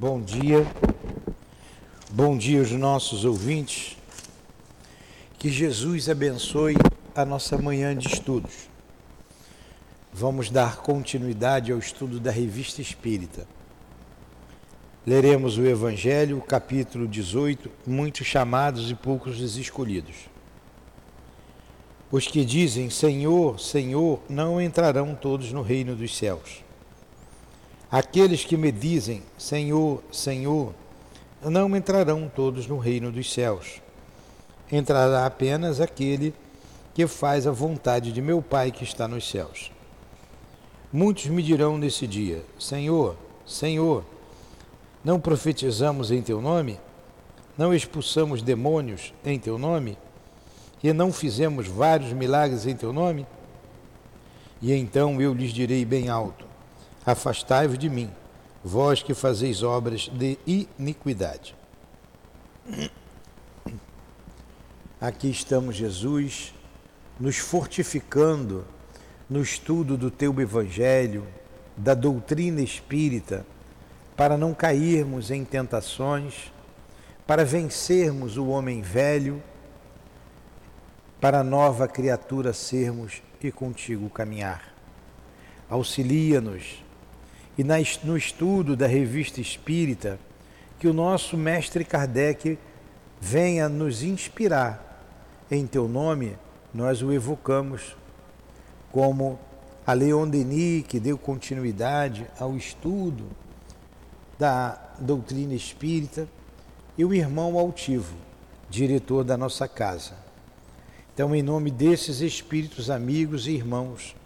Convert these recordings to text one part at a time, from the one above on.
Bom dia, bom dia aos nossos ouvintes. Que Jesus abençoe a nossa manhã de estudos. Vamos dar continuidade ao estudo da Revista Espírita. Leremos o Evangelho, capítulo 18, muitos chamados e poucos escolhidos. Os que dizem Senhor, Senhor, não entrarão todos no reino dos céus. Aqueles que me dizem Senhor, Senhor, não entrarão todos no reino dos céus. Entrará apenas aquele que faz a vontade de meu Pai que está nos céus. Muitos me dirão nesse dia: Senhor, Senhor, não profetizamos em teu nome? Não expulsamos demônios em teu nome? E não fizemos vários milagres em teu nome? E então eu lhes direi bem alto: Afastai-vos de mim, vós que fazeis obras de iniquidade. Aqui estamos, Jesus, nos fortificando no estudo do teu Evangelho, da doutrina espírita, para não cairmos em tentações, para vencermos o homem velho, para nova criatura sermos e contigo caminhar. Auxilia-nos e no estudo da revista espírita, que o nosso mestre Kardec venha nos inspirar. Em teu nome, nós o evocamos como a Leon Denis, que deu continuidade ao estudo da doutrina espírita, e o irmão Altivo, diretor da nossa casa. Então, em nome desses espíritos amigos e irmãos,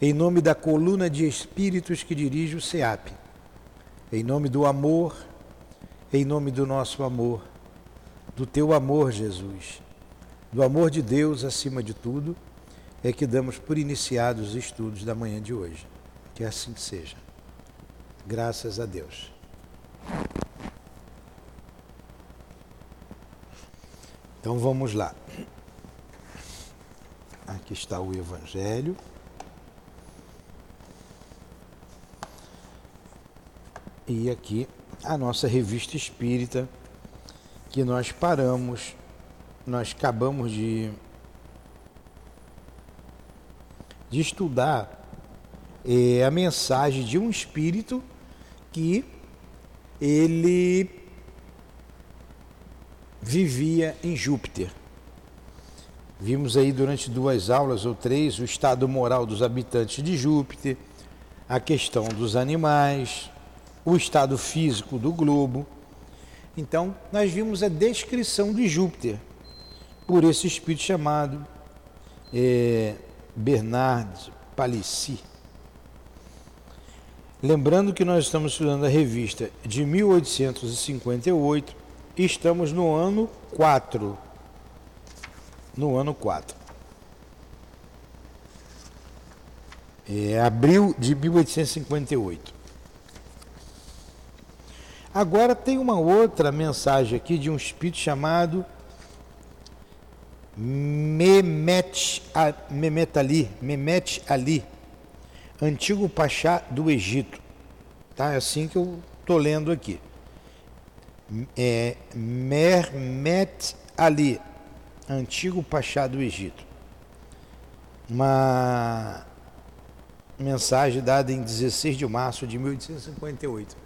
em nome da coluna de espíritos que dirige o SEAP, em nome do amor, em nome do nosso amor, do teu amor, Jesus, do amor de Deus acima de tudo é que damos por iniciados os estudos da manhã de hoje. Que assim seja. Graças a Deus. Então vamos lá. Aqui está o Evangelho. E aqui a nossa revista espírita, que nós paramos, nós acabamos de de estudar é, a mensagem de um espírito que ele vivia em Júpiter. Vimos aí durante duas aulas ou três o estado moral dos habitantes de Júpiter, a questão dos animais, o estado físico do globo. Então, nós vimos a descrição de Júpiter por esse espírito chamado é, Bernard Palissy. Lembrando que nós estamos estudando a revista de 1858 e estamos no ano 4. No ano 4. É abril de 1858. Agora tem uma outra mensagem aqui de um espírito chamado Mehmet, Mehmet Ali, Mehmet Ali, antigo pachá do Egito. Tá? É assim que eu estou lendo aqui. É, Mehmet Ali, antigo pachá do Egito. Uma mensagem dada em 16 de março de 1858.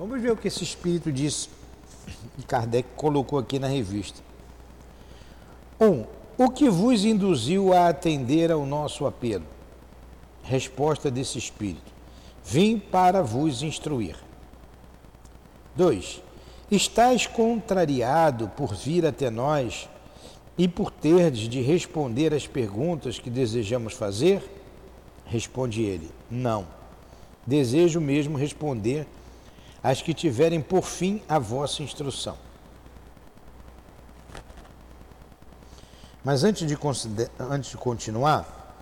Vamos ver o que esse espírito disse Kardec colocou aqui na revista. 1. Um, o que vos induziu a atender ao nosso apelo? Resposta desse espírito: Vim para vos instruir. 2. Estais contrariado por vir até nós e por terdes de responder às perguntas que desejamos fazer? Responde ele: Não. Desejo mesmo responder às que tiverem por fim a vossa instrução. Mas antes de, antes de continuar,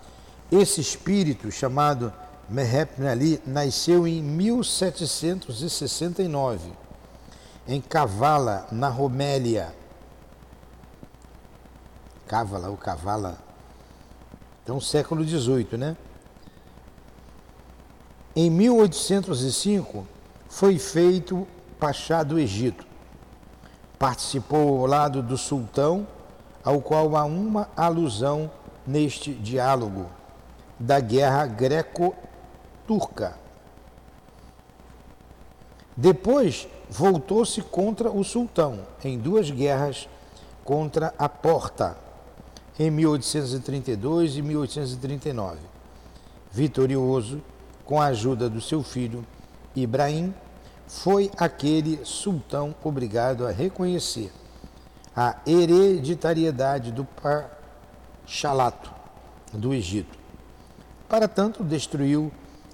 esse espírito chamado Mehep Ali nasceu em 1769, em Cavala, na Romélia. Cavala ou Cavala. Então, século XVIII, né? Em 1805 foi feito Pachá do Egito. Participou ao lado do sultão, ao qual há uma alusão neste diálogo da guerra greco-turca. Depois voltou-se contra o sultão em duas guerras contra a Porta, em 1832 e 1839. Vitorioso, com a ajuda do seu filho Ibrahim, foi aquele sultão obrigado a reconhecer a hereditariedade do Pachalato do Egito. Para tanto, destruiu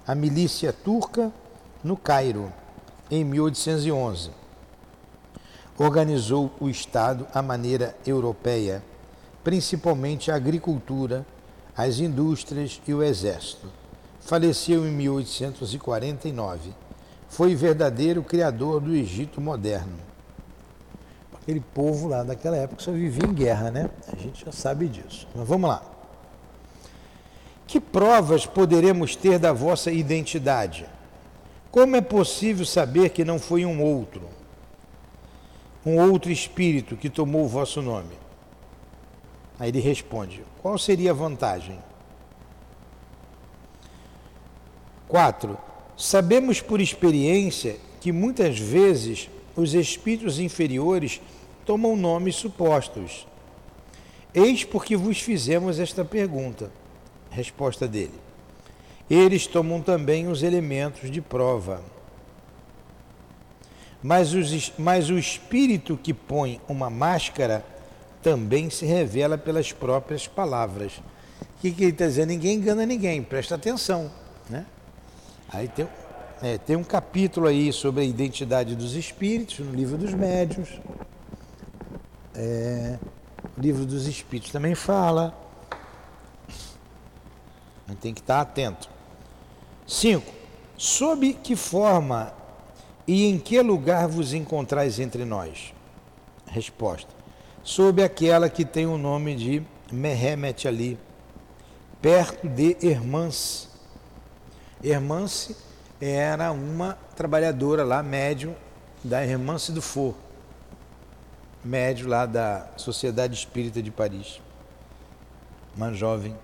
a milícia turca no Cairo em 1811. Organizou o Estado à maneira europeia, principalmente a agricultura, as indústrias e o exército. Faleceu em 1849. Foi verdadeiro criador do Egito moderno. Aquele povo lá daquela época só vivia em guerra, né? A gente já sabe disso. Mas vamos lá. Que provas poderemos ter da vossa identidade? Como é possível saber que não foi um outro, um outro espírito que tomou o vosso nome? Aí ele responde: qual seria a vantagem? 4. Sabemos por experiência que muitas vezes os espíritos inferiores tomam nomes supostos. Eis porque vos fizemos esta pergunta. Resposta dele eles tomam também os elementos de prova. Mas, os, mas o espírito que põe uma máscara também se revela pelas próprias palavras. O que, que ele está dizendo? Ninguém engana ninguém, presta atenção. Né? Aí tem, é, tem um capítulo aí sobre a identidade dos espíritos, no livro dos médios. É, o livro dos espíritos também fala. A gente tem que estar atento. 5. Sob que forma e em que lugar vos encontrais entre nós? Resposta. Sob aquela que tem o nome de Mehemet Ali, perto de Hermance. Hermance era uma trabalhadora lá, médium da Hermance do For, médio lá da Sociedade Espírita de Paris, uma jovem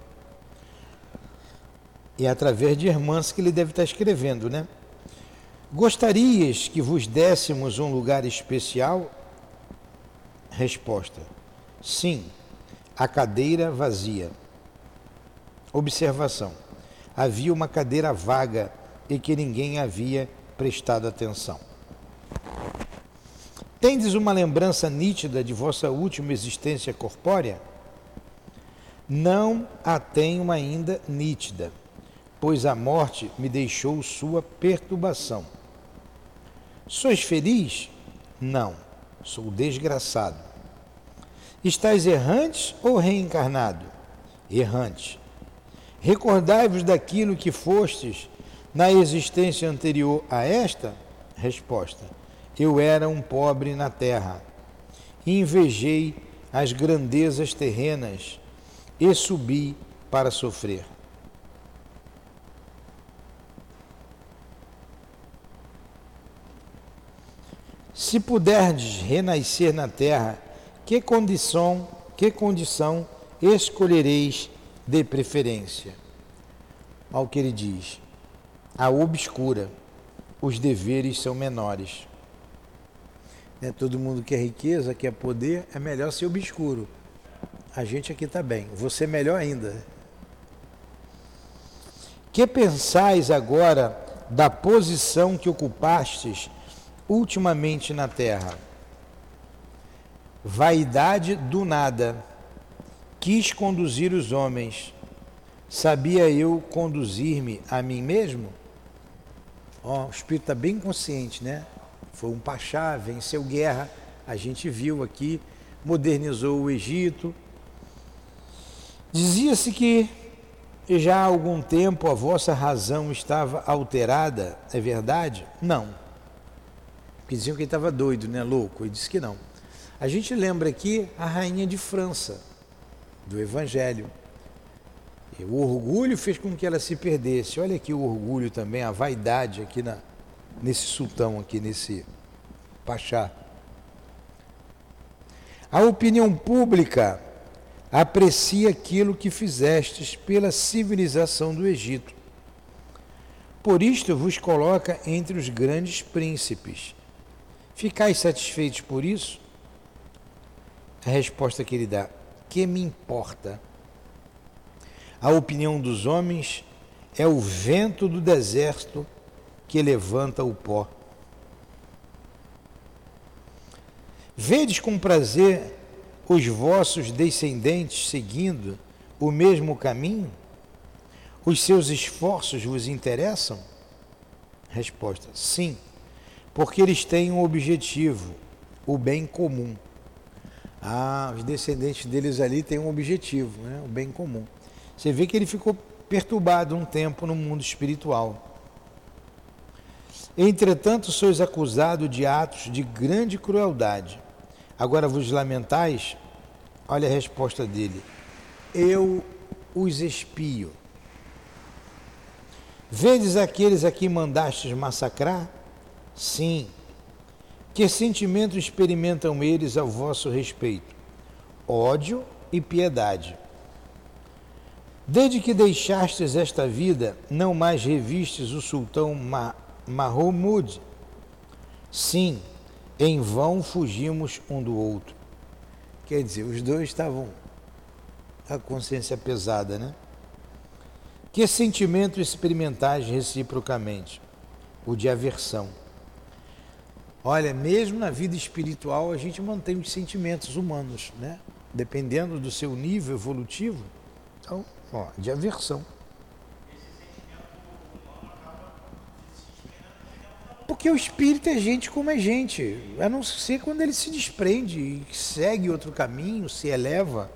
é através de irmãs que ele deve estar escrevendo, né? Gostarias que vos dessemos um lugar especial? Resposta: Sim, a cadeira vazia. Observação: havia uma cadeira vaga e que ninguém havia prestado atenção. Tendes uma lembrança nítida de vossa última existência corpórea? Não a tenho ainda nítida pois a morte me deixou sua perturbação. Sois feliz? Não, sou desgraçado. Estais errantes ou reencarnado? Errante. Recordai-vos daquilo que fostes na existência anterior a esta? Resposta: Eu era um pobre na terra. Invejei as grandezas terrenas e subi para sofrer. Se puderdes renascer na terra, que condição, que condição escolhereis de preferência? Ao que ele diz, a obscura, os deveres são menores. Né? Todo mundo quer riqueza, quer poder, é melhor ser obscuro. A gente aqui está bem, você melhor ainda. Que pensais agora da posição que ocupastes ultimamente na terra. Vaidade do nada. Quis conduzir os homens. Sabia eu conduzir-me a mim mesmo? Ó, o espírito está bem consciente, né? Foi um pachá, venceu guerra, a gente viu aqui, modernizou o Egito. Dizia-se que já há algum tempo a vossa razão estava alterada, é verdade? Não que diziam que ele estava doido, né, louco, e disse que não. A gente lembra aqui a rainha de França, do Evangelho. E o orgulho fez com que ela se perdesse. Olha aqui o orgulho também, a vaidade aqui na, nesse sultão, aqui nesse Pachá. A opinião pública aprecia aquilo que fizestes pela civilização do Egito. Por isto vos coloca entre os grandes príncipes. Ficais satisfeitos por isso? A resposta que ele dá: que me importa? A opinião dos homens é o vento do deserto que levanta o pó. Vedes com prazer os vossos descendentes seguindo o mesmo caminho? Os seus esforços vos interessam? Resposta: sim, porque eles têm um objetivo, o bem comum. Ah, os descendentes deles ali têm um objetivo, né? o bem comum. Você vê que ele ficou perturbado um tempo no mundo espiritual. Entretanto, sois acusado de atos de grande crueldade. Agora vos lamentais? Olha a resposta dele. Eu os espio. Vedes aqueles a quem mandastes massacrar? Sim. Que sentimento experimentam eles ao vosso respeito? Ódio e piedade. Desde que deixastes esta vida, não mais revistes o sultão Mahmud? Sim, em vão fugimos um do outro. Quer dizer, os dois estavam a consciência pesada, né? Que sentimento experimentais reciprocamente? O de aversão. Olha, mesmo na vida espiritual a gente mantém os sentimentos humanos, né? Dependendo do seu nível evolutivo. Então, ó, de aversão. Porque o espírito é gente como é gente, a não ser quando ele se desprende e segue outro caminho, se eleva.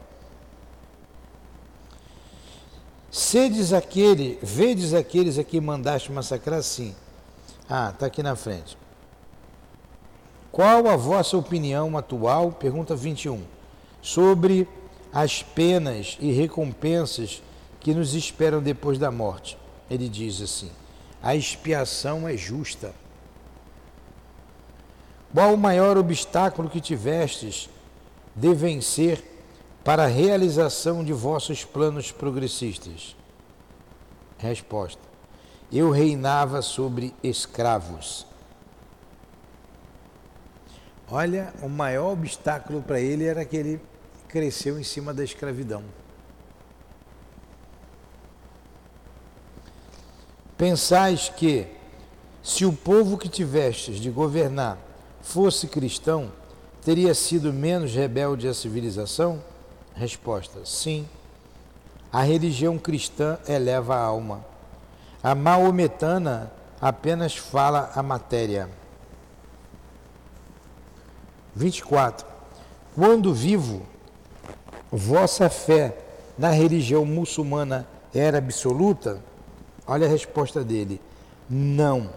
Sedes aquele, vedes aqueles a que mandaste massacrar, sim. Ah, está aqui na frente. Qual a vossa opinião atual, pergunta 21, sobre as penas e recompensas que nos esperam depois da morte? Ele diz assim: a expiação é justa. Qual o maior obstáculo que tivestes de vencer para a realização de vossos planos progressistas? Resposta: Eu reinava sobre escravos Olha, o maior obstáculo para ele era que ele cresceu em cima da escravidão. Pensais que, se o povo que tivestes de governar fosse cristão, teria sido menos rebelde à civilização? Resposta: sim. A religião cristã eleva a alma. A maometana apenas fala a matéria. 24. Quando vivo, vossa fé na religião muçulmana era absoluta? Olha a resposta dele: não.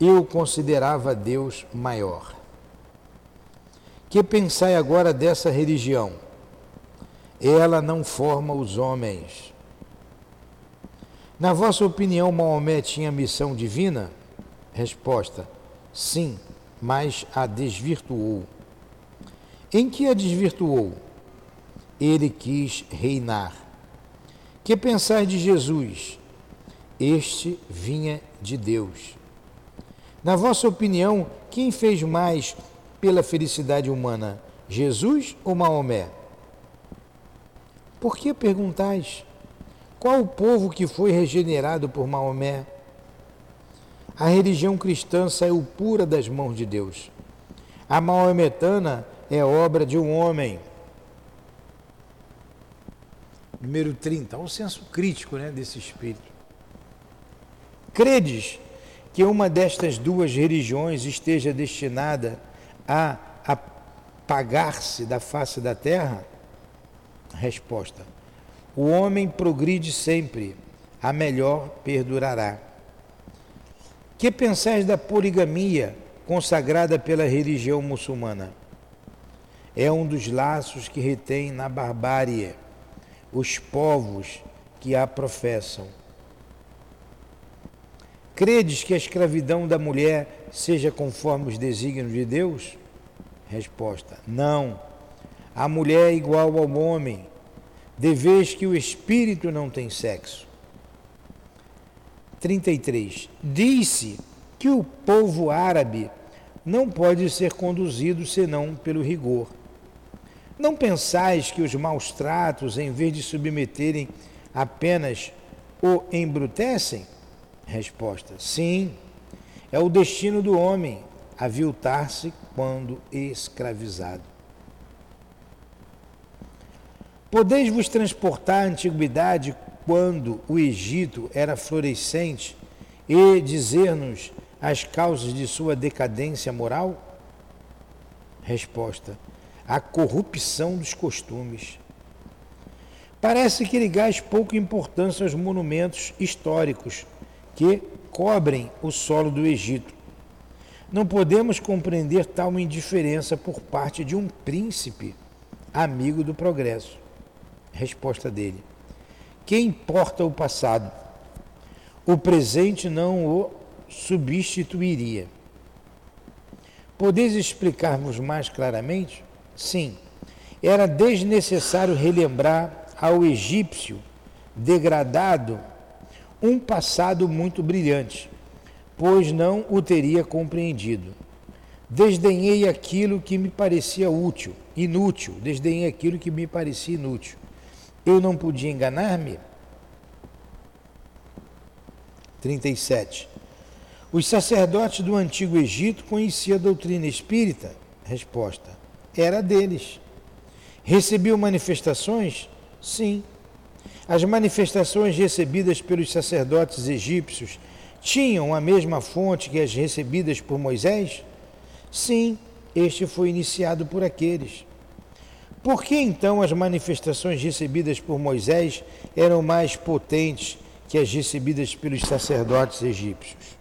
Eu considerava Deus maior. Que pensai agora dessa religião? Ela não forma os homens. Na vossa opinião, Maomé tinha missão divina? Resposta: sim mas a desvirtuou. Em que a desvirtuou? Ele quis reinar. Que pensar de Jesus? Este vinha de Deus. Na vossa opinião, quem fez mais pela felicidade humana, Jesus ou Maomé? Por que perguntais? Qual o povo que foi regenerado por Maomé? A religião cristã saiu pura das mãos de Deus. A maometana é obra de um homem. Número 30, o senso crítico né, desse espírito. Credes que uma destas duas religiões esteja destinada a apagar-se da face da terra? Resposta: O homem progride sempre, a melhor perdurará. Que pensais da poligamia consagrada pela religião muçulmana? É um dos laços que retém na barbárie os povos que a professam. Credes que a escravidão da mulher seja conforme os desígnios de Deus? Resposta: Não. A mulher é igual ao homem, de vez que o espírito não tem sexo. 33. Disse que o povo árabe não pode ser conduzido senão pelo rigor. Não pensais que os maus tratos, em vez de submeterem, apenas o embrutecem? Resposta: Sim, é o destino do homem aviltar-se quando escravizado. Podeis vos transportar à antiguidade quando o Egito era florescente e dizer-nos as causas de sua decadência moral? Resposta: a corrupção dos costumes. Parece que ligais pouca importância aos monumentos históricos que cobrem o solo do Egito. Não podemos compreender tal indiferença por parte de um príncipe amigo do progresso. Resposta dele: Que importa o passado? O presente não o substituiria. Podeis explicar-nos mais claramente? Sim, era desnecessário relembrar ao egípcio degradado um passado muito brilhante, pois não o teria compreendido. Desdenhei aquilo que me parecia útil, inútil, desdenhei aquilo que me parecia inútil. Eu não podia enganar-me? 37. Os sacerdotes do antigo Egito conheciam a doutrina espírita? Resposta: era deles. Recebeu manifestações? Sim. As manifestações recebidas pelos sacerdotes egípcios tinham a mesma fonte que as recebidas por Moisés? Sim, este foi iniciado por aqueles. Por que então as manifestações recebidas por Moisés eram mais potentes que as recebidas pelos sacerdotes egípcios?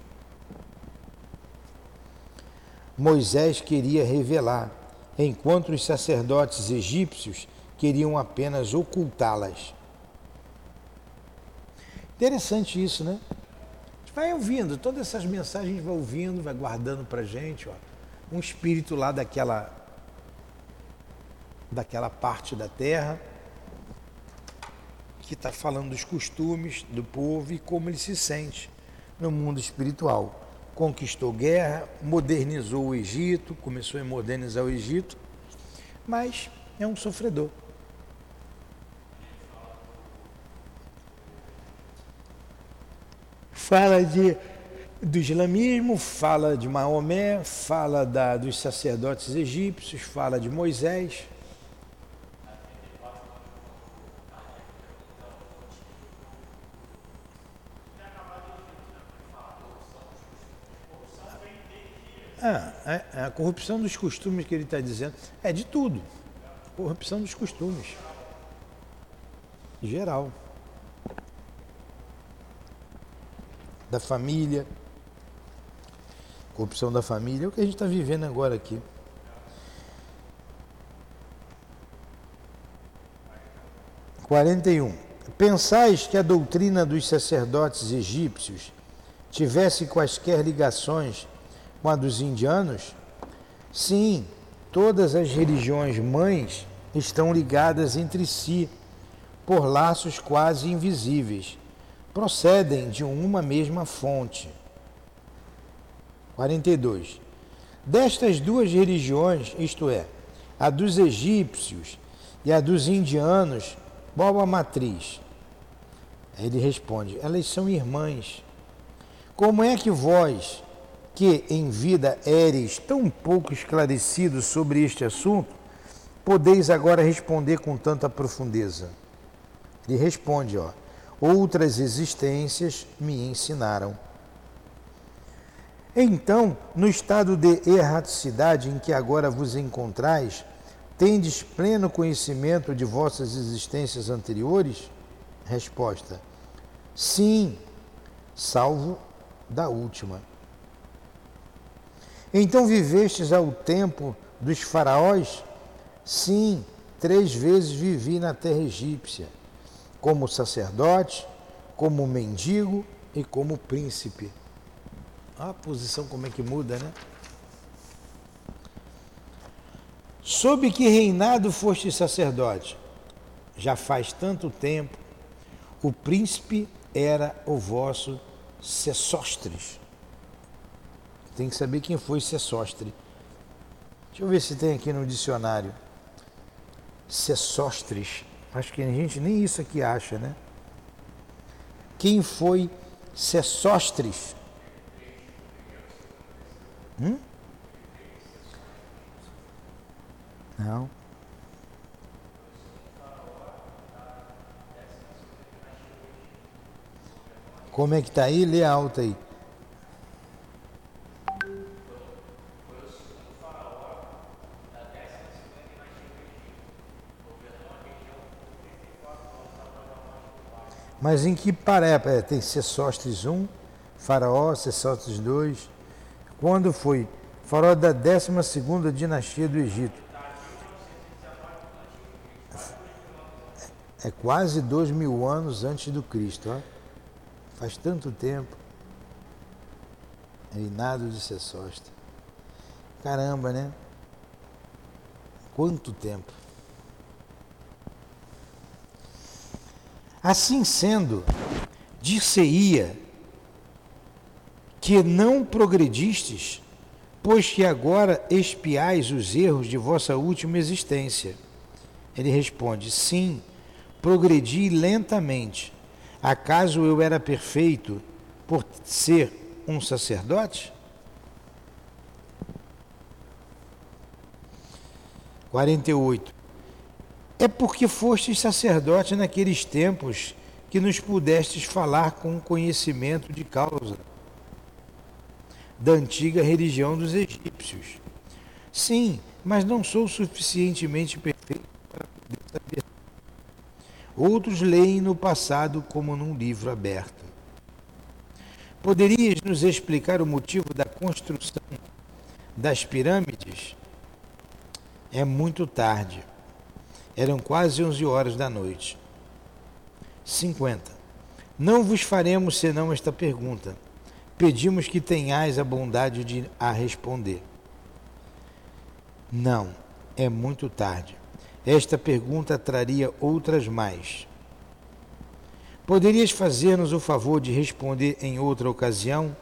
Moisés queria revelar, enquanto os sacerdotes egípcios queriam apenas ocultá-las. Interessante isso, né? A gente vai ouvindo, todas essas mensagens vai ouvindo, vai guardando para gente, ó, um espírito lá daquela daquela parte da terra que está falando dos costumes do povo e como ele se sente no mundo espiritual conquistou guerra, modernizou o Egito, começou a modernizar o Egito, mas é um sofredor. Fala de, do islamismo, fala de Maomé, fala da, dos sacerdotes egípcios, fala de Moisés. Ah, é, a corrupção dos costumes que ele está dizendo é de tudo. Corrupção dos costumes. Geral. Da família. Corrupção da família é o que a gente está vivendo agora aqui. Quarenta e um. Pensais que a doutrina dos sacerdotes egípcios tivesse quaisquer ligações com a dos indianos? Sim, todas as religiões mães estão ligadas entre si por laços quase invisíveis. Procedem de uma mesma fonte. 42. Destas duas religiões, isto é, a dos egípcios e a dos indianos, qual a matriz? Ele responde: elas são irmãs. Como é que vós, que em vida éreis tão pouco esclarecidos sobre este assunto, podeis agora responder com tanta profundeza? Ele responde, ó, outras existências me ensinaram. Então, no estado de erraticidade em que agora vos encontrais, tendes pleno conhecimento de vossas existências anteriores? Resposta: Sim, salvo da última. Então vivestes ao tempo dos faraós? Sim, três vezes vivi na terra egípcia, como sacerdote, como mendigo e como príncipe. A posição como é que muda, né? Sob que reinado foste sacerdote? Já faz tanto tempo. O príncipe era o vosso Sessostres. Tem que saber quem foi Sessostre. Deixa eu ver se tem aqui no dicionário. Sessostres. Acho que a gente nem isso aqui acha, né? Quem foi Sessostres? Hum? Não. Como é que tá aí? Lê alto aí. Mas em que paré? É, tem Sessostres 1, Faraó, Sessostres 2. Quando foi? Faraó da 12 dinastia do Egito. É quase dois mil anos antes do Cristo. Ó. Faz tanto tempo. Reinado de Sessostre. Caramba, né? Quanto tempo. Assim sendo, dir-se-ia que não progredistes, pois que agora espiais os erros de vossa última existência. Ele responde: Sim, progredi lentamente. Acaso eu era perfeito por ser um sacerdote? 48. É porque fostes sacerdote naqueles tempos que nos pudestes falar com conhecimento de causa da antiga religião dos egípcios. Sim, mas não sou suficientemente perfeito para poder saber Outros leem no passado como num livro aberto. Poderias nos explicar o motivo da construção das pirâmides? É muito tarde. Eram quase 11 horas da noite. 50. Não vos faremos senão esta pergunta. Pedimos que tenhais a bondade de a responder. Não, é muito tarde. Esta pergunta traria outras mais. Poderias fazer-nos o favor de responder em outra ocasião?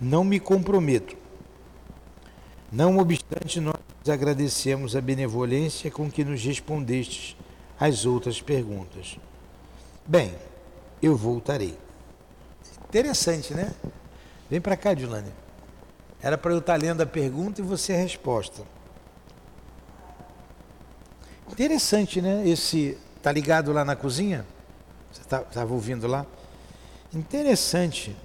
Não me comprometo. Não obstante, nós agradecemos a benevolência com que nos respondestes às outras perguntas. Bem, eu voltarei. Interessante, né? Vem para cá, Dilane. Era para eu estar lendo a pergunta e você a resposta. Interessante, né? Esse. Tá ligado lá na cozinha? Você estava tá, ouvindo lá? Interessante.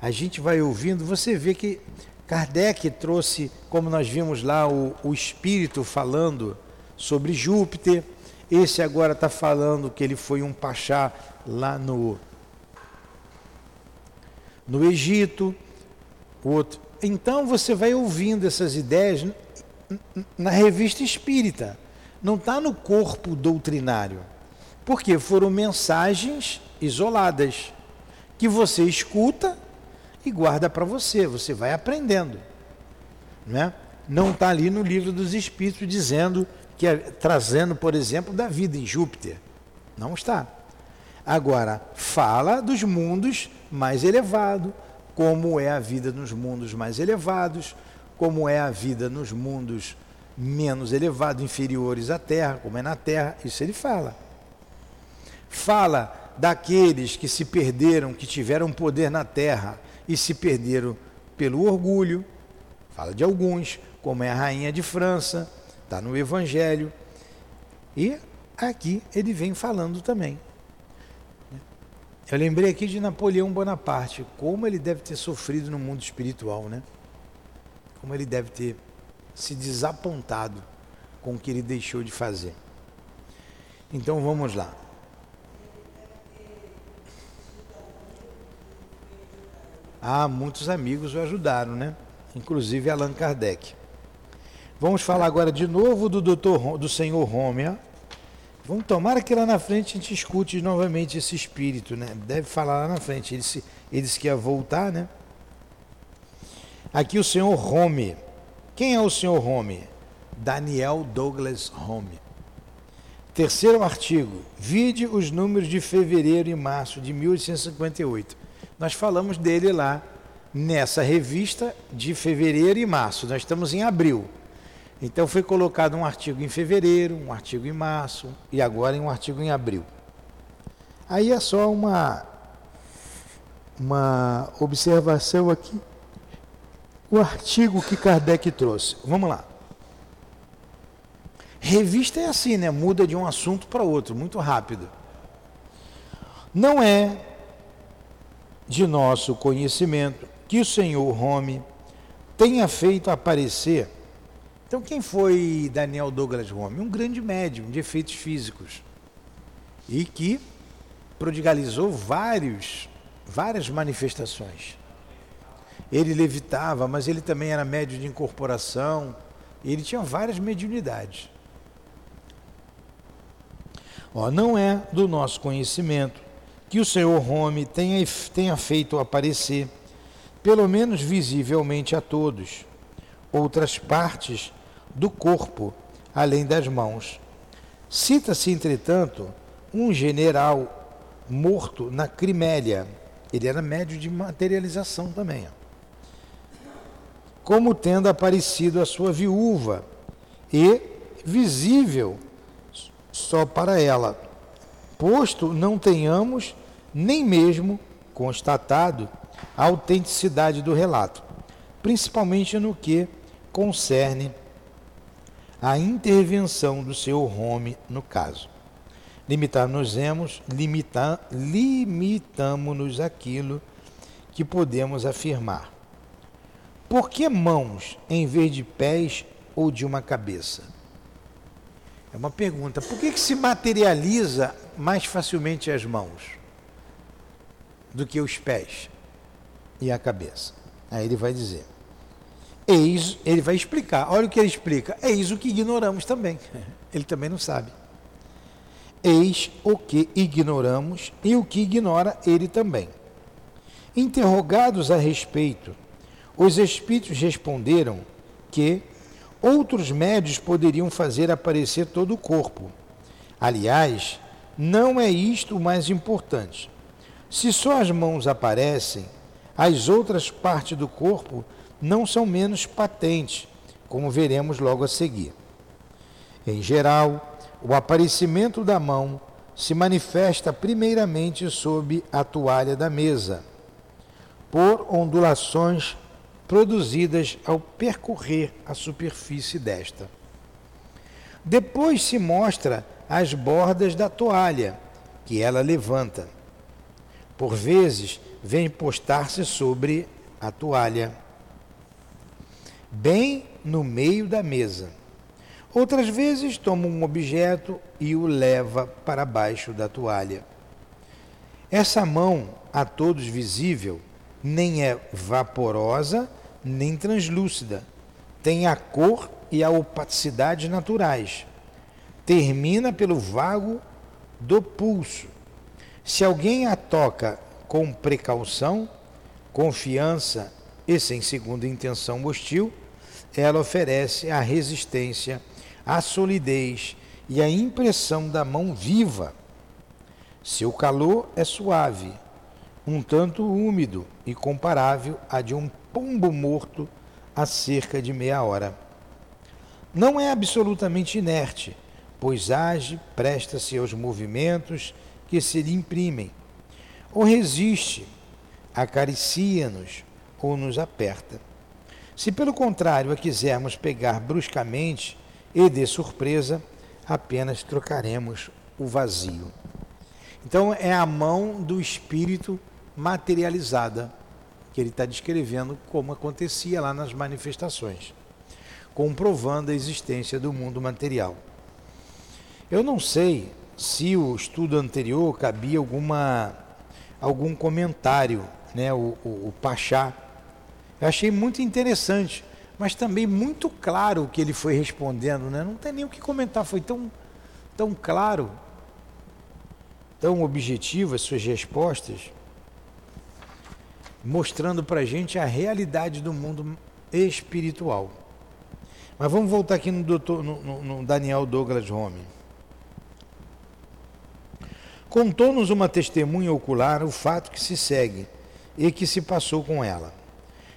A gente vai ouvindo, você vê que Kardec trouxe, como nós vimos lá, o, o espírito falando sobre Júpiter. Esse agora está falando que ele foi um pachá lá no, no Egito. O outro. Então você vai ouvindo essas ideias na revista espírita não está no corpo doutrinário. Porque foram mensagens isoladas que você escuta e guarda para você, você vai aprendendo. Né? Não está ali no livro dos Espíritos dizendo que é, trazendo, por exemplo, da vida em Júpiter. Não está. Agora, fala dos mundos mais elevados, como é a vida nos mundos mais elevados, como é a vida nos mundos menos elevados, inferiores à terra, como é na terra, isso ele fala. Fala daqueles que se perderam, que tiveram poder na terra e se perderam pelo orgulho. Fala de alguns, como é a rainha de França, está no Evangelho. E aqui ele vem falando também. Eu lembrei aqui de Napoleão Bonaparte, como ele deve ter sofrido no mundo espiritual, né? Como ele deve ter se desapontado com o que ele deixou de fazer. Então vamos lá. Ah, muitos amigos o ajudaram, né? Inclusive Allan Kardec. Vamos falar agora de novo do doutor, do senhor Rômia. Vamos tomar que lá na frente a gente escute novamente esse espírito, né? Deve falar lá na frente. Ele, se, ele disse que ia voltar, né? Aqui o senhor Home. Quem é o senhor Home? Daniel Douglas Home. Terceiro artigo. Vide os números de fevereiro e março de 1858. Nós falamos dele lá nessa revista de fevereiro e março. Nós estamos em abril. Então foi colocado um artigo em fevereiro, um artigo em março e agora um artigo em abril. Aí é só uma uma observação aqui. O artigo que Kardec trouxe. Vamos lá. Revista é assim, né? Muda de um assunto para outro, muito rápido. Não é de nosso conhecimento que o senhor Home tenha feito aparecer. Então, quem foi Daniel Douglas Home? Um grande médium de efeitos físicos e que prodigalizou vários, várias manifestações. Ele levitava, mas ele também era médio de incorporação. Ele tinha várias mediunidades. Ó, não é do nosso conhecimento que o senhor Home tenha, tenha feito aparecer, pelo menos visivelmente a todos, outras partes do corpo, além das mãos. Cita-se, entretanto, um general morto na Crimélia. Ele era médio de materialização também. Como tendo aparecido a sua viúva e visível só para ela, posto não tenhamos nem mesmo constatado a autenticidade do relato, principalmente no que concerne a intervenção do seu home no caso. Limitar-nos-emos, limita, limitamos-nos aquilo que podemos afirmar. Por que mãos em vez de pés ou de uma cabeça? É uma pergunta. Por que, que se materializa mais facilmente as mãos do que os pés e a cabeça? Aí ele vai dizer. Eis, ele vai explicar. Olha o que ele explica. Eis o que ignoramos também. Ele também não sabe. Eis o que ignoramos e o que ignora ele também. Interrogados a respeito, os espíritos responderam que outros médios poderiam fazer aparecer todo o corpo. Aliás, não é isto o mais importante. Se só as mãos aparecem, as outras partes do corpo não são menos patentes, como veremos logo a seguir. Em geral, o aparecimento da mão se manifesta primeiramente sob a toalha da mesa, por ondulações produzidas ao percorrer a superfície desta. Depois se mostra as bordas da toalha, que ela levanta. Por vezes, vem postar-se sobre a toalha, bem no meio da mesa. Outras vezes toma um objeto e o leva para baixo da toalha. Essa mão, a todos visível, nem é vaporosa nem translúcida. Tem a cor e a opacidade naturais. Termina pelo vago do pulso. Se alguém a toca com precaução, confiança e sem segunda intenção hostil, ela oferece a resistência a solidez e a impressão da mão viva. Seu calor é suave, um tanto úmido e comparável a de um pombo morto há cerca de meia hora. Não é absolutamente inerte, pois age, presta-se aos movimentos que se lhe imprimem, ou resiste, acaricia-nos ou nos aperta. Se pelo contrário a quisermos pegar bruscamente, e de surpresa apenas trocaremos o vazio. Então é a mão do espírito materializada que ele está descrevendo como acontecia lá nas manifestações, comprovando a existência do mundo material. Eu não sei se o estudo anterior cabia alguma algum comentário, né, o, o, o Pachá. Eu achei muito interessante mas também muito claro o que ele foi respondendo, né? Não tem nem o que comentar, foi tão, tão claro, tão objetivo as suas respostas. mostrando para a gente a realidade do mundo espiritual. Mas vamos voltar aqui no, doutor, no, no, no Daniel Douglas Home. Contou-nos uma testemunha ocular o fato que se segue e que se passou com ela.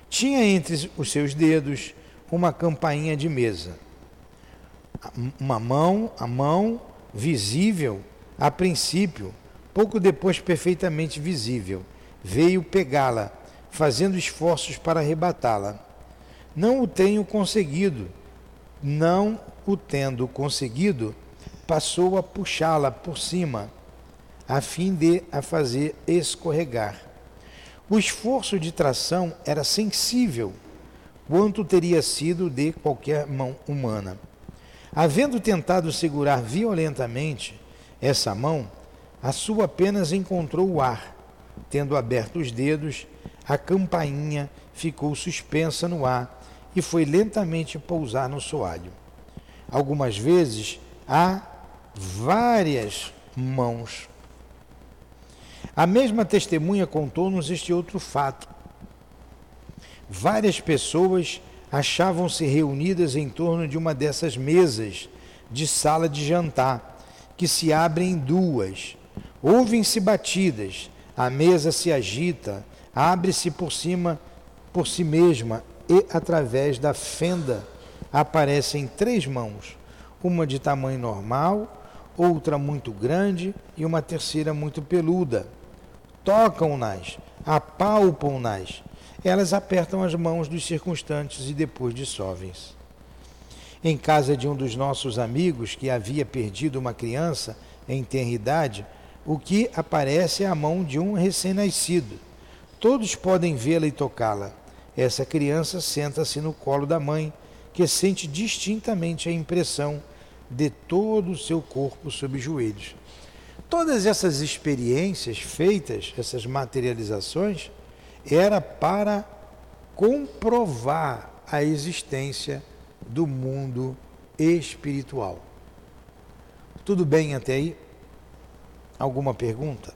Tinha entre os seus dedos uma campainha de mesa. Uma mão, a mão visível a princípio, pouco depois perfeitamente visível, veio pegá-la, fazendo esforços para arrebatá-la. Não o tenho conseguido. Não o tendo conseguido, passou a puxá-la por cima, a fim de a fazer escorregar. O esforço de tração era sensível, quanto teria sido de qualquer mão humana. Havendo tentado segurar violentamente essa mão, a sua apenas encontrou o ar. Tendo aberto os dedos, a campainha ficou suspensa no ar e foi lentamente pousar no soalho. Algumas vezes há várias mãos. A mesma testemunha contou-nos este outro fato. Várias pessoas achavam-se reunidas em torno de uma dessas mesas de sala de jantar, que se abrem em duas. Ouvem-se batidas, a mesa se agita, abre-se por cima por si mesma e através da fenda aparecem três mãos, uma de tamanho normal, outra muito grande e uma terceira muito peluda. Tocam-nas, apalpam-nas elas apertam as mãos dos circunstantes e depois dissolvem-se. Em casa de um dos nossos amigos que havia perdido uma criança em tenridade, o que aparece é a mão de um recém-nascido. Todos podem vê-la e tocá-la. Essa criança senta-se no colo da mãe, que sente distintamente a impressão de todo o seu corpo sob os joelhos. Todas essas experiências feitas, essas materializações, era para comprovar a existência do mundo espiritual. Tudo bem até aí? Alguma pergunta?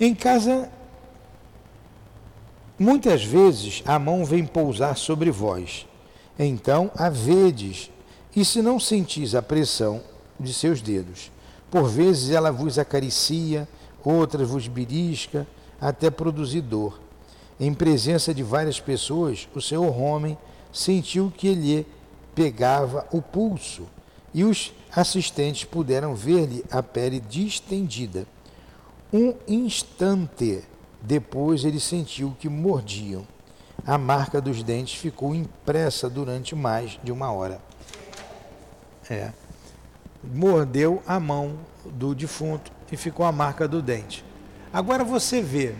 Em casa, muitas vezes a mão vem pousar sobre vós. Então a vedes e se não sentis a pressão de seus dedos, por vezes ela vos acaricia, outras vos belisca, até produzir dor. Em presença de várias pessoas, o senhor homem sentiu que lhe pegava o pulso, e os assistentes puderam ver-lhe a pele distendida. Um instante depois ele sentiu que mordiam. A marca dos dentes ficou impressa durante mais de uma hora. É. Mordeu a mão do defunto e ficou a marca do dente. Agora você vê.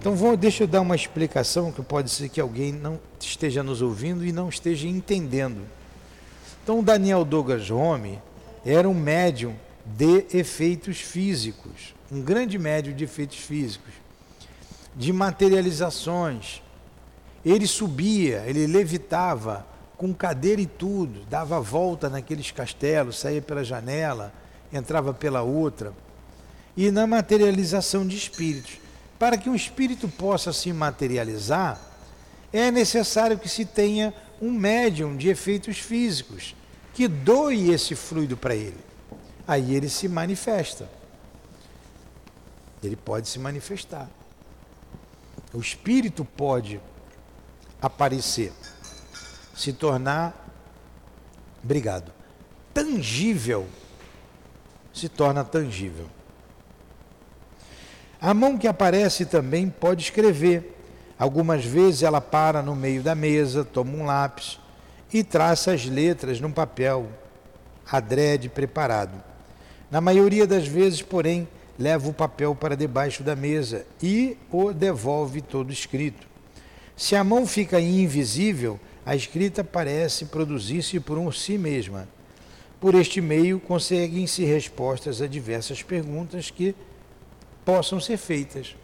Então vou, deixa eu dar uma explicação que pode ser que alguém não esteja nos ouvindo e não esteja entendendo. Então Daniel Douglas Home era um médium de efeitos físicos, um grande médium de efeitos físicos, de materializações. Ele subia, ele levitava com cadeira e tudo, dava volta naqueles castelos, saía pela janela, entrava pela outra. E na materialização de espíritos. Para que um espírito possa se materializar, é necessário que se tenha um médium de efeitos físicos que doe esse fluido para ele. Aí ele se manifesta. Ele pode se manifestar. O espírito pode aparecer se tornar, obrigado, tangível, se torna tangível. A mão que aparece também pode escrever. Algumas vezes ela para no meio da mesa, toma um lápis e traça as letras num papel adrede preparado. Na maioria das vezes, porém, leva o papel para debaixo da mesa e o devolve todo escrito. Se a mão fica invisível, a escrita parece produzir-se por um si mesma. Por este meio, conseguem-se respostas a diversas perguntas que possam ser feitas.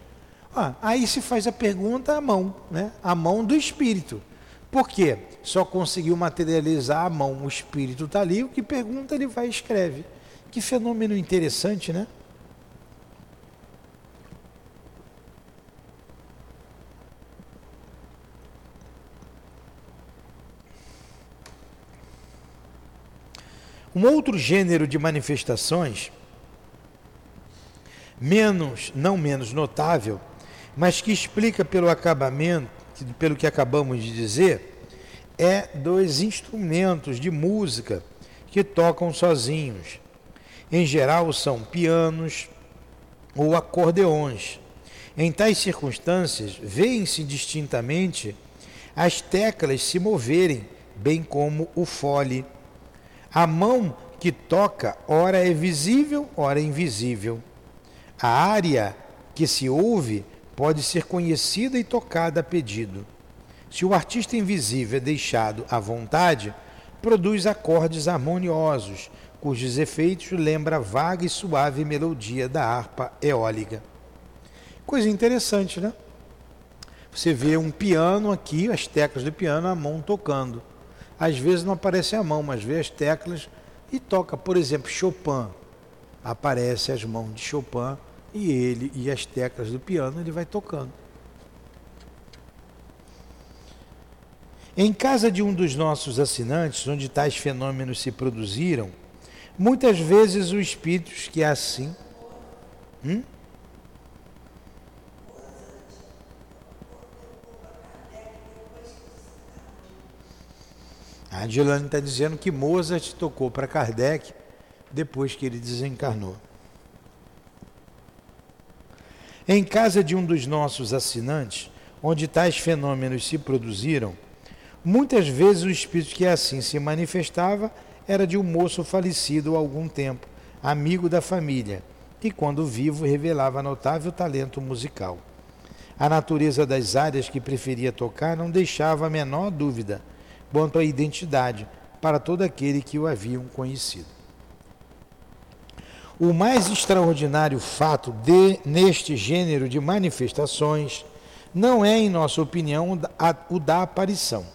Ah, aí se faz a pergunta à mão, né? à mão do espírito. Por quê? Só conseguiu materializar a mão, o espírito está ali, o que pergunta ele vai e escreve. Que fenômeno interessante, né? Um outro gênero de manifestações, menos, não menos notável, mas que explica pelo acabamento, pelo que acabamos de dizer, é dos instrumentos de música que tocam sozinhos. Em geral são pianos ou acordeões. Em tais circunstâncias, veem-se distintamente as teclas se moverem, bem como o fole a mão que toca, ora é visível, ora é invisível. A área que se ouve pode ser conhecida e tocada a pedido. Se o artista invisível é deixado à vontade, produz acordes harmoniosos, cujos efeitos lembra a vaga e suave melodia da harpa eólica. Coisa interessante, né? Você vê um piano aqui, as teclas do piano, a mão tocando. Às vezes não aparece a mão, mas vê as teclas e toca. Por exemplo, Chopin. Aparece as mãos de Chopin e ele e as teclas do piano ele vai tocando. Em casa de um dos nossos assinantes, onde tais fenômenos se produziram, muitas vezes os espíritos que é assim. Hum? A Adilane está dizendo que Mozart tocou para Kardec depois que ele desencarnou. Em casa de um dos nossos assinantes, onde tais fenômenos se produziram, muitas vezes o espírito que assim se manifestava era de um moço falecido há algum tempo, amigo da família, e quando vivo revelava notável talento musical. A natureza das áreas que preferia tocar não deixava a menor dúvida quanto à identidade para todo aquele que o haviam conhecido. O mais extraordinário fato de, neste gênero de manifestações não é, em nossa opinião, o da aparição.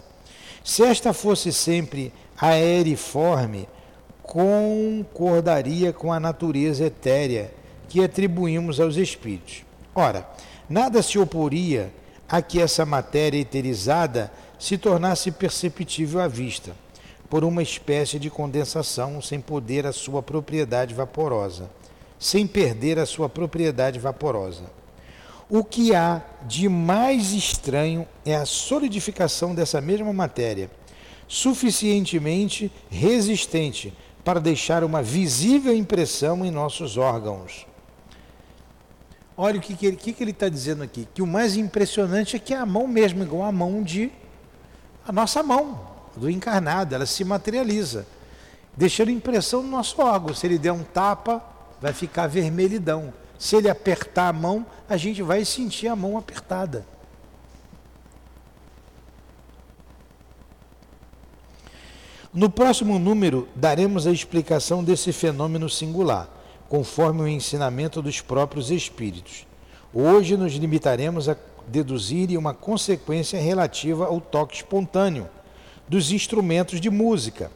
Se esta fosse sempre aeriforme, concordaria com a natureza etérea que atribuímos aos espíritos. Ora, nada se oporia a que essa matéria eterizada se tornasse perceptível à vista, por uma espécie de condensação sem poder a sua propriedade vaporosa, sem perder a sua propriedade vaporosa. O que há de mais estranho é a solidificação dessa mesma matéria, suficientemente resistente para deixar uma visível impressão em nossos órgãos. Olha o que, que, ele, está dizendo aqui: que o mais impressionante é que é a mão mesmo, igual a mão de a nossa mão do encarnado, ela se materializa, deixando impressão no nosso órgão. Se ele der um tapa, vai ficar vermelhidão. Se ele apertar a mão, a gente vai sentir a mão apertada. No próximo número, daremos a explicação desse fenômeno singular, conforme o ensinamento dos próprios espíritos. Hoje nos limitaremos a deduzirem uma consequência relativa ao toque espontâneo dos instrumentos de música.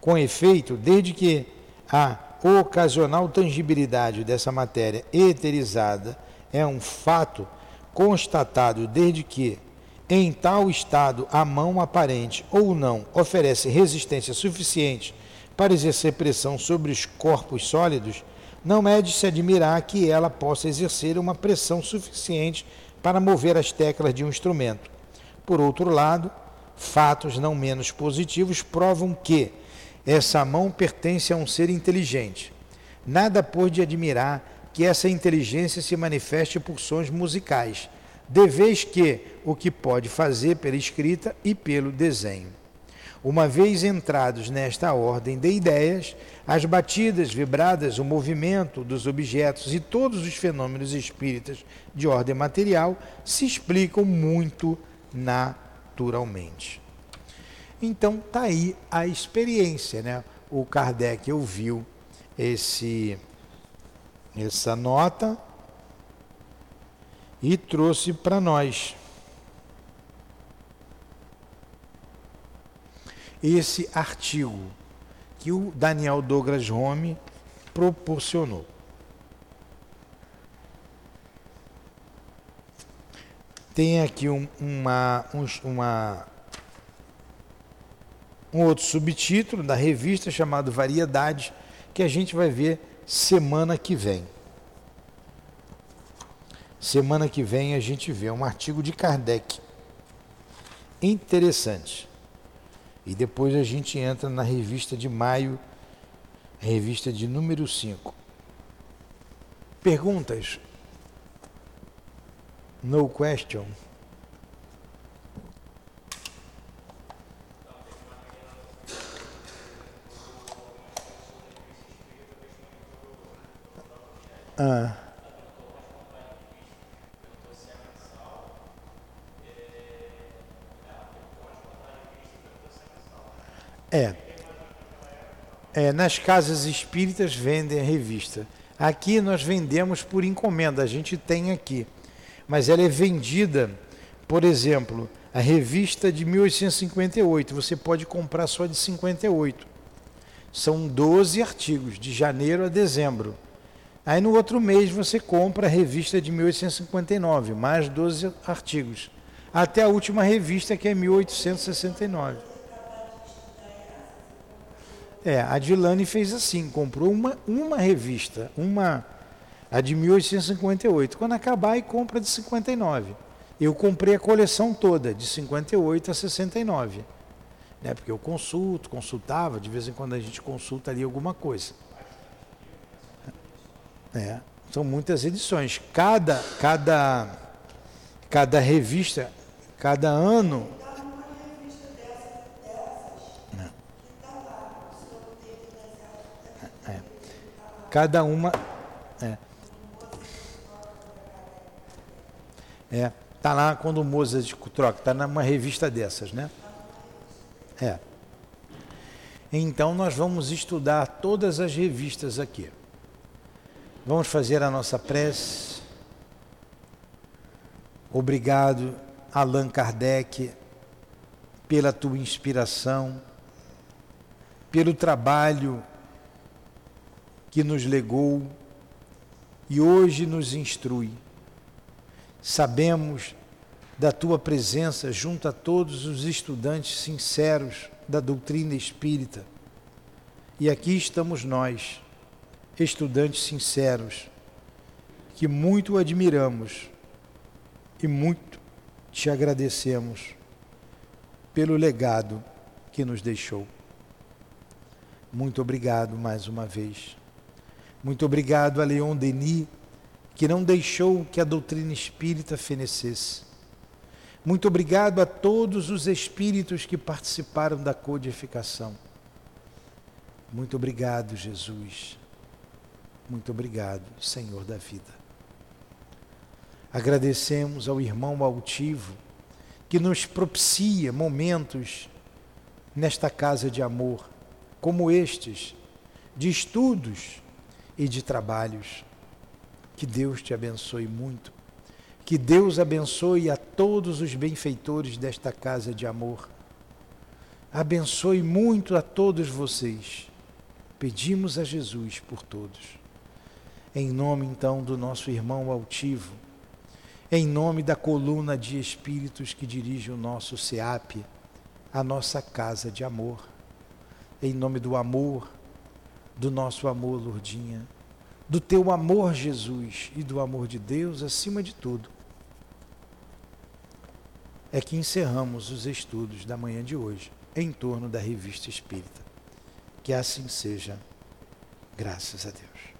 Com efeito, desde que a ocasional tangibilidade dessa matéria eterizada é um fato constatado desde que, em tal estado, a mão aparente ou não oferece resistência suficiente para exercer pressão sobre os corpos sólidos, não é de se admirar que ela possa exercer uma pressão suficiente para mover as teclas de um instrumento. Por outro lado, fatos não menos positivos provam que essa mão pertence a um ser inteligente. Nada pode admirar que essa inteligência se manifeste por sons musicais, de vez que o que pode fazer pela escrita e pelo desenho. Uma vez entrados nesta ordem de ideias, as batidas, vibradas, o movimento dos objetos e todos os fenômenos espíritas de ordem material se explicam muito naturalmente. Então tá aí a experiência, né? O Kardec ouviu esse essa nota e trouxe para nós. Esse artigo que o Daniel Douglas Home proporcionou. Tem aqui um, uma, um, uma, um outro subtítulo da revista chamado Variedade, que a gente vai ver semana que vem. Semana que vem a gente vê um artigo de Kardec. Interessante. E depois a gente entra na revista de maio, revista de número 5. Perguntas? No question. Ah. É. é. Nas casas espíritas vendem a revista. Aqui nós vendemos por encomenda, a gente tem aqui mas ela é vendida, por exemplo, a revista de 1858, você pode comprar só de 58. São 12 artigos, de janeiro a dezembro. Aí no outro mês você compra a revista de 1859, mais 12 artigos. Até a última revista que é 1869. É, a Dilane fez assim, comprou uma, uma revista, uma a de 1858. Quando acabar, e compra de 59. Eu comprei a coleção toda, de 58 a 69. Né? Porque eu consulto, consultava, de vez em quando a gente consulta ali alguma coisa. É, são muitas edições. Cada, cada, cada revista, cada ano. Cada uma. É. É, tá lá quando o Mozart troca, tá numa revista dessas, né? É. Então nós vamos estudar todas as revistas aqui. Vamos fazer a nossa prece. Obrigado, Allan Kardec, pela tua inspiração, pelo trabalho que nos legou e hoje nos instrui. Sabemos da tua presença junto a todos os estudantes sinceros da doutrina espírita. E aqui estamos nós, estudantes sinceros, que muito admiramos e muito te agradecemos pelo legado que nos deixou. Muito obrigado mais uma vez. Muito obrigado a Leon Denis que não deixou que a doutrina espírita fenecesse. Muito obrigado a todos os espíritos que participaram da codificação. Muito obrigado, Jesus. Muito obrigado, Senhor da vida. Agradecemos ao irmão altivo que nos propicia momentos nesta casa de amor, como estes, de estudos e de trabalhos. Que Deus te abençoe muito. Que Deus abençoe a todos os benfeitores desta casa de amor. Abençoe muito a todos vocês. Pedimos a Jesus por todos. Em nome então do nosso irmão altivo, em nome da coluna de espíritos que dirige o nosso SEAP, a nossa casa de amor, em nome do amor, do nosso amor, Lourdinha do teu amor, Jesus, e do amor de Deus acima de tudo, é que encerramos os estudos da manhã de hoje em torno da revista espírita. Que assim seja, graças a Deus.